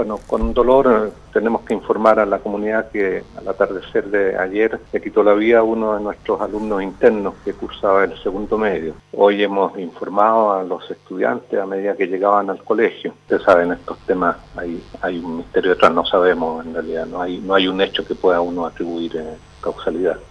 Bueno, con un dolor eh, tenemos que informar a la comunidad que al atardecer de ayer le quitó la vida a uno de nuestros alumnos internos que cursaba el segundo medio. Hoy hemos informado a los estudiantes a medida que llegaban al colegio. Ustedes saben, estos temas hay, hay un misterio detrás, no sabemos en realidad, no hay, no hay un hecho que pueda uno atribuir eh, causalidad.